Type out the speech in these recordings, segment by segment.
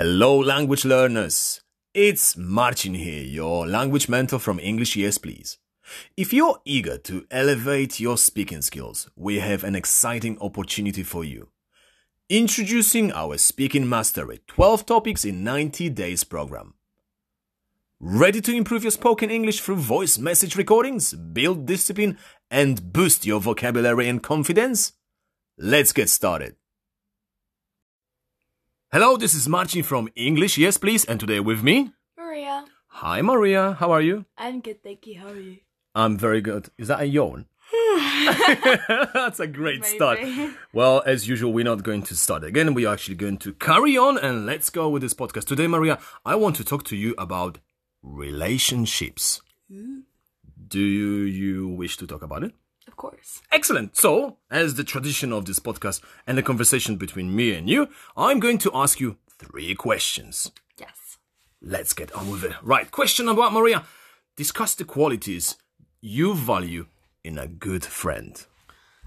Hello, language learners. It's Martin here, your language mentor from English Yes Please. If you're eager to elevate your speaking skills, we have an exciting opportunity for you. Introducing our Speaking Mastery 12 Topics in 90 Days program. Ready to improve your spoken English through voice message recordings, build discipline, and boost your vocabulary and confidence? Let's get started. Hello, this is Marcin from English Yes Please, and today with me. Maria. Hi, Maria. How are you? I'm good, thank you. How are you? I'm very good. Is that a yawn? That's a great start. Well, as usual, we're not going to start again. We are actually going to carry on and let's go with this podcast. Today, Maria, I want to talk to you about relationships. Do you, you wish to talk about it? Of course. Excellent. So, as the tradition of this podcast and the conversation between me and you, I'm going to ask you three questions. Yes. Let's get on with it. Right, question number one, Maria. Discuss the qualities you value in a good friend.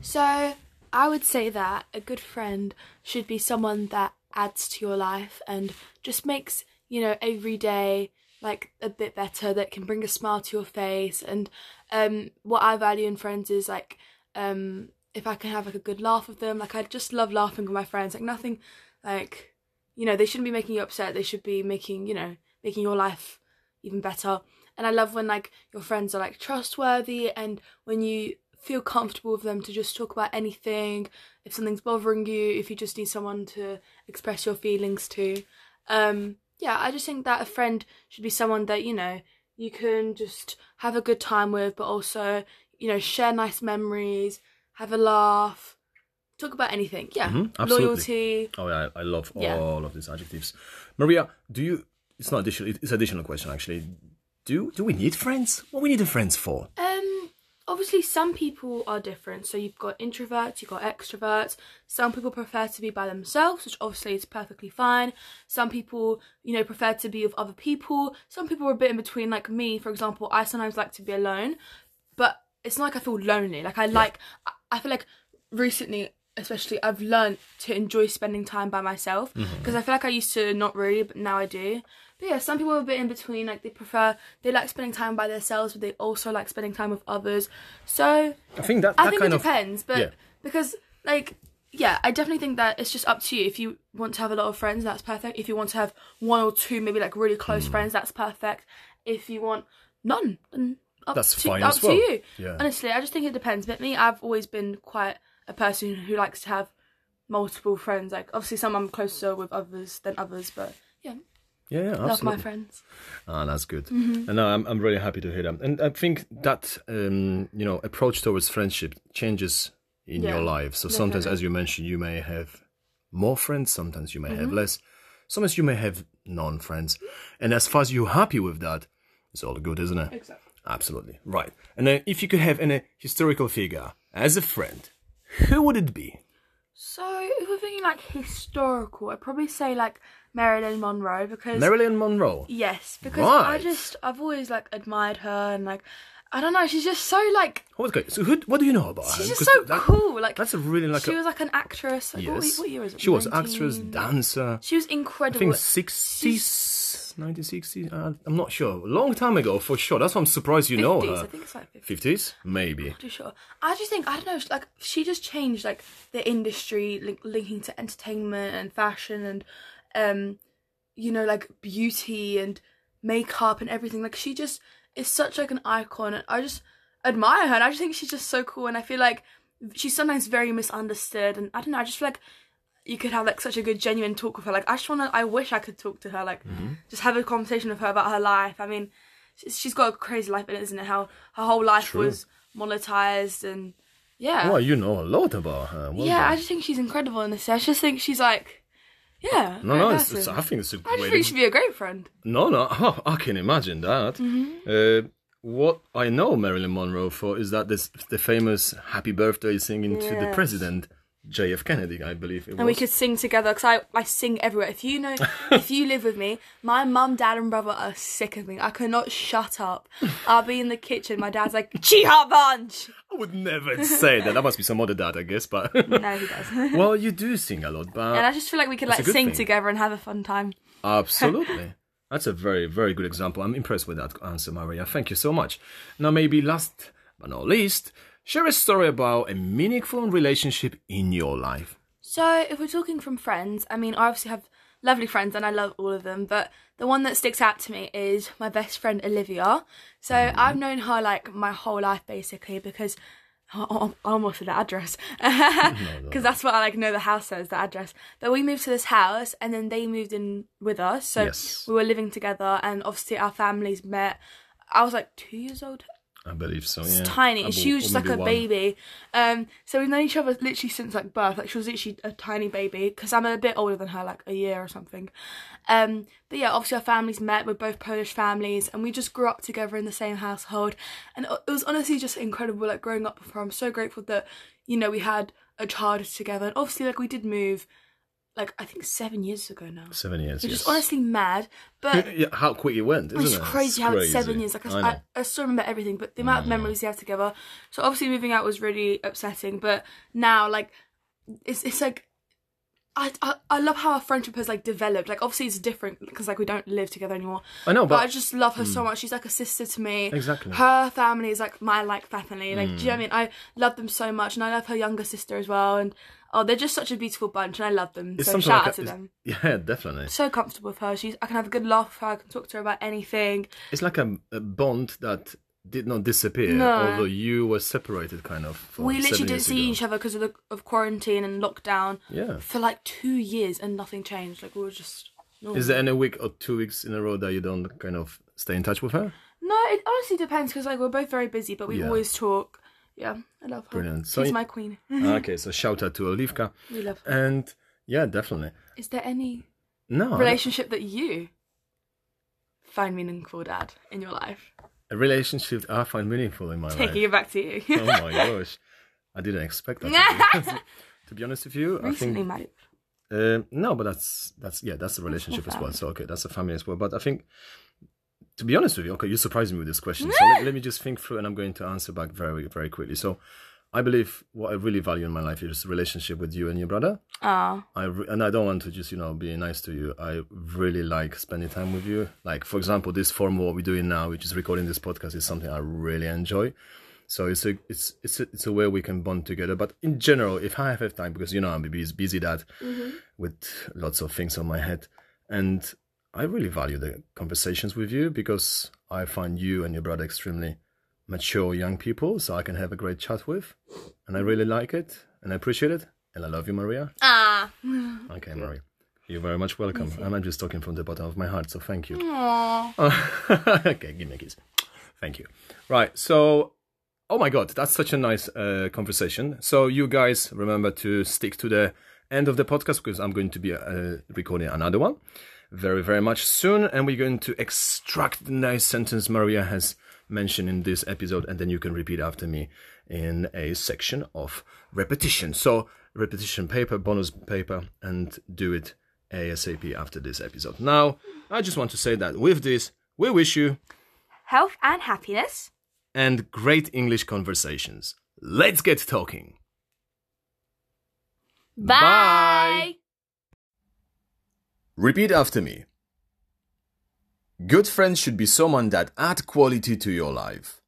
So I would say that a good friend should be someone that adds to your life and just makes, you know, every day like a bit better, that can bring a smile to your face. And um what I value in friends is like um if I can have like a good laugh with them. Like I just love laughing with my friends. Like nothing like you know, they shouldn't be making you upset. They should be making, you know, making your life even better. And I love when like your friends are like trustworthy and when you feel comfortable with them to just talk about anything, if something's bothering you, if you just need someone to express your feelings to. Um yeah, I just think that a friend should be someone that, you know, you can just have a good time with but also, you know, share nice memories, have a laugh, talk about anything. Yeah. Mhm, absolutely. Loyalty. Oh, yeah, I love Yeah. all of these adjectives. Maria, do you? It's not additional. It's an additional question actually. Do do we need friends? What we need friends for? Um, obviously, some people are different. So you've got introverts, you've got extroverts. Some people prefer to be by themselves, which obviously is perfectly fine. Some people, you know, prefer to be with other people. Some people are a bit in between, like me, for example. I sometimes like to be alone, but it's not like I feel lonely. Like I like, I- I feel like recently. Especially, I've learned to enjoy spending time by myself mm-hmm. because I feel like I used to not really, but now I do. But yeah, some people are a bit in between. Like they prefer, they like spending time by themselves, but they also like spending time with others. So I think that I think kind it of depends, but yeah. because like yeah, I definitely think that it's just up to you. If you want to have a lot of friends, that's perfect. If you want to have one or two, maybe like really close mm. friends, that's perfect. If you want none, then up That's to, fine up as well. Up to you. Yeah. Honestly, I just think it depends. But me, I've always been quite a person who likes to have multiple friends. Like obviously, some I'm closer with others than others, but yeah, yeah, yeah, love absolutely. my friends. Ah, that's good. Mm-hmm. And no, I'm I'm really happy to hear that. And I think that um, you know approach towards friendship changes in Yeah, your life. So sometimes, as you mentioned, you may have more friends. Sometimes you may have Mm-hmm. less. Sometimes you may have non-friends. And as far as you're happy with that, it's all good, isn't it? Exactly. Absolutely right. And then, if you could have any historical figure as a friend, who would it be? So if we're thinking like historical, I'd probably say like Marilyn Monroe because Marilyn Monroe. yes, because I just I've always like admired her and like I don't know, she's just so like Oh, okay. So, who, what do you know about her? she's just so that- cool. Like That's a really like she a was like an actress. Like, what, yes. what year is it? She was actress, dancer. She was incredible. I think 60s, 1960s. Uh, I'm not sure. Long time ago, for sure. That's why I'm surprised you know 50s, her. I think it's like 50s. 50s? Maybe. Too sure. I just think I don't know. Like she just changed like the industry, link, linking to entertainment and fashion and um, you know, like beauty and makeup and everything. Like she just is such like an icon. And I just admire her. And I just think she's just so cool. And I feel like she's sometimes very misunderstood. And I don't know. I just feel like you could have like such a good genuine talk with her. Like I just wanna. I wish I could talk to her. Like Mm-hmm. just have a conversation with her about her life. I mean, she's- got a crazy life, in it, isn't it? How her whole life True. was monetized and yeah. Well, you know a lot about her. Well yeah. I just think she's incredible in this. I just think she's like, yeah. No, no, it's, it's, I think it's a I just great. think she'd be a great friend. No, no, oh, I can imagine that. Mm-hmm. Uh, what I know Marilyn Monroe for is that this the famous "Happy Birthday" singing to the president JF Kennedy, I believe it and was. we could sing together because I, I sing everywhere. If you know, if you live with me, my mum, dad, and brother are sick of me. I cannot shut up. I'll be in the kitchen. My dad's like, Chiha bunch. I would never say that. That must be some other dad, I guess. But No, he does. well, you do sing a lot, but and I just feel like we could like sing thing. together and have a fun time. Absolutely. That's a very, very good example. I'm impressed with that answer, Maria. Thank you so much. Now, maybe last but not least, share a story about a meaningful relationship in your life. So, if we're talking from friends, I mean, I obviously have lovely friends and I love all of them, but the one that sticks out to me is my best friend Olivia. So, mm-hmm. I've known her like my whole life basically because I I almost said the address because that's what I like know the house says the address. But we moved to this house and then they moved in with us, so Yes. we were living together and obviously our families met. I was like two years old, I believe so, yeah. tiny, and she was just like a one. baby. Um, so we've known each other literally since like birth. Like she was literally a tiny baby because I'm a bit older than her, like a year or something. Um, but yeah, obviously our families met. We're both Polish families, and we just grew up together in the same household. And it was honestly just incredible, like growing up with her. I'm so grateful that you know we had a child together, and obviously like we did move, like I think seven years ago now. Seven years, Which yes. is honestly mad, but yeah, how quick it went, isn't it's it? crazy how it's seven years. Like I, I. I, I still remember everything, but the amount of memories we have together. So obviously moving out was really upsetting, but now like it's it's like I I, I love how our friendship has like developed. Like obviously it's different because like we don't live together anymore. I know, But, but, I just love her so hmm. much. She's like a sister to me. Exactly. Her family is like my like family. Like do you know what I hmm. mean? I love them so much, and I love her younger sister as well. And oh, they're just such a beautiful bunch, and I love them. it's so shout like out a- to them. Yeah, definitely. So comfortable with her. She's I can have a good laugh with her. I can talk to her about anything. It's like a, a bond that did not disappear, No. although you were separated kind of. we literally didn't see ago. each other because of the of quarantine and lockdown Yeah. for like two years and nothing changed. Like we were just. normal. Is there any week or two weeks in a row that you don't kind of stay in touch with her? No, it honestly depends because like we're both very busy, but we Yeah. always talk. Yeah, I love her. Brilliant. She's So y- my queen. Ah, okay, so shout out to Olivka. we love her. And yeah, definitely. Is there any No, relationship that you find meaningful, Dad, in your life? A relationship I find meaningful in my Taking life. Taking it back to you. oh my gosh, I didn't expect that. To be, honest with you, Recently I think married. uh, no, but that's that's yeah, that's a relationship as well. So okay, that's a family as well. But I think, to be honest with you, okay, you surprised me with this question. So let, let me just think through, and I'm going to answer back very very quickly. So. I believe what I really value in my life is relationship with you and your brother. Ah, I re- and I don't want to just you know be nice to you. I really like spending time with you. Like for example, this form what we're doing now, which is recording this podcast, is something I really enjoy. So it's a it's it's a, it's a way we can bond together. But in general, if I have time, because you know I'm busy, busy dad with lots of things on my head, and I really value the conversations with you because I find you and your brother extremely mature young people, so I can have a great chat with, and I really like it and I appreciate it, and I love you, Maria. ah. Okay, Maria. You're very much welcome. And I'm just talking from the bottom of my heart, so thank you. Aw. okay, give me a kiss. Thank you. Right, so, oh my god, that's such a nice uh, conversation. So, you guys remember to stick to the end of the podcast because I'm going to be uh, recording another one very, very much soon, and we're going to extract the nice sentence Maria has mentioned in this episode, and then you can repeat after me in a section of repetition. So, repetition paper, bonus paper, and do it ASAP after this episode. Now, I just want to say that with this, we wish you Health and happiness. and great English conversations. Let's get talking. Bye. Repeat after me. Good friends should be someone that add quality to your life.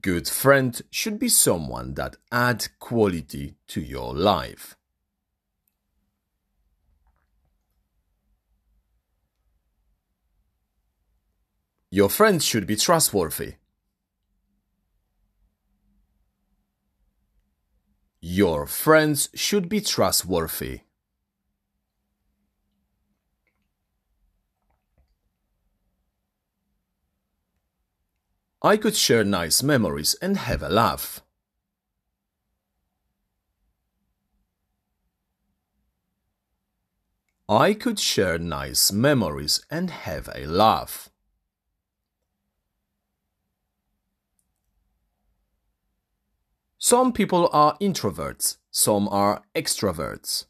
Good friend should be someone that add quality to your life. Your friends should be trustworthy. Your friends should be trustworthy. I could share nice memories and have a laugh. I could share nice memories and have a laugh. Some people are introverts, some are extroverts.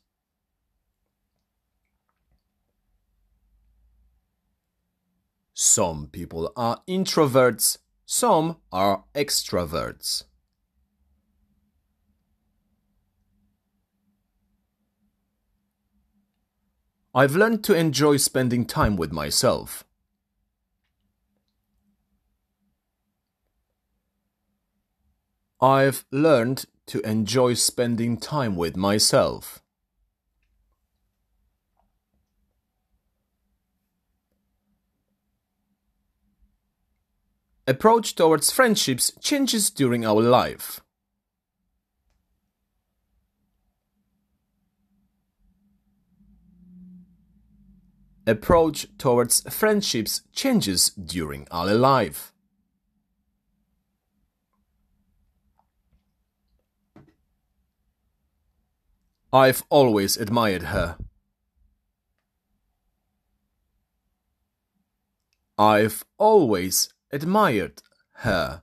Some people are introverts, some are extroverts. I've learned to enjoy spending time with myself. I've learned to enjoy spending time with myself. Approach towards friendships changes during our life. Approach towards friendships changes during our life. I've always admired her. I've always admired her.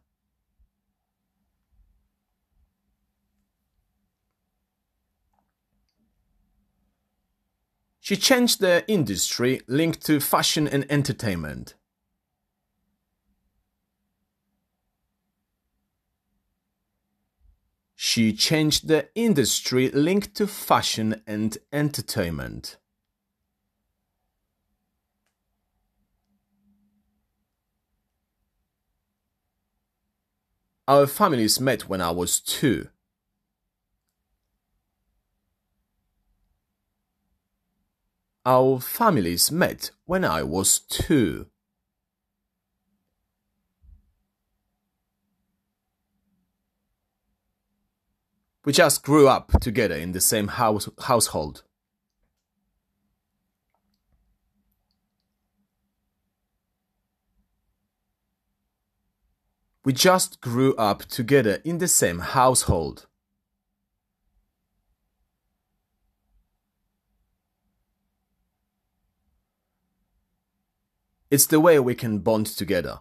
She changed the industry linked to fashion and entertainment. She changed the industry linked to fashion and entertainment. Our families met when I was two. Our families met when I was two. We just grew up together in the same house, household. We just grew up together in the same household. It's the way we can bond together.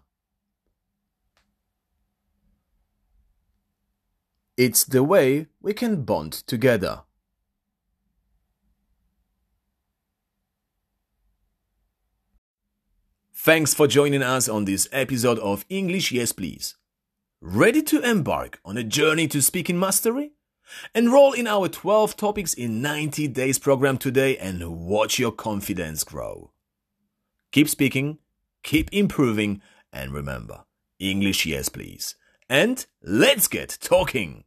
It's the way we can bond together. Thanks for joining us on this episode of English Yes Please. Ready to embark on a journey to speaking mastery? Enroll in our 12 topics in 90 days program today and watch your confidence grow. Keep speaking, keep improving, and remember, English Yes Please. And let's get talking!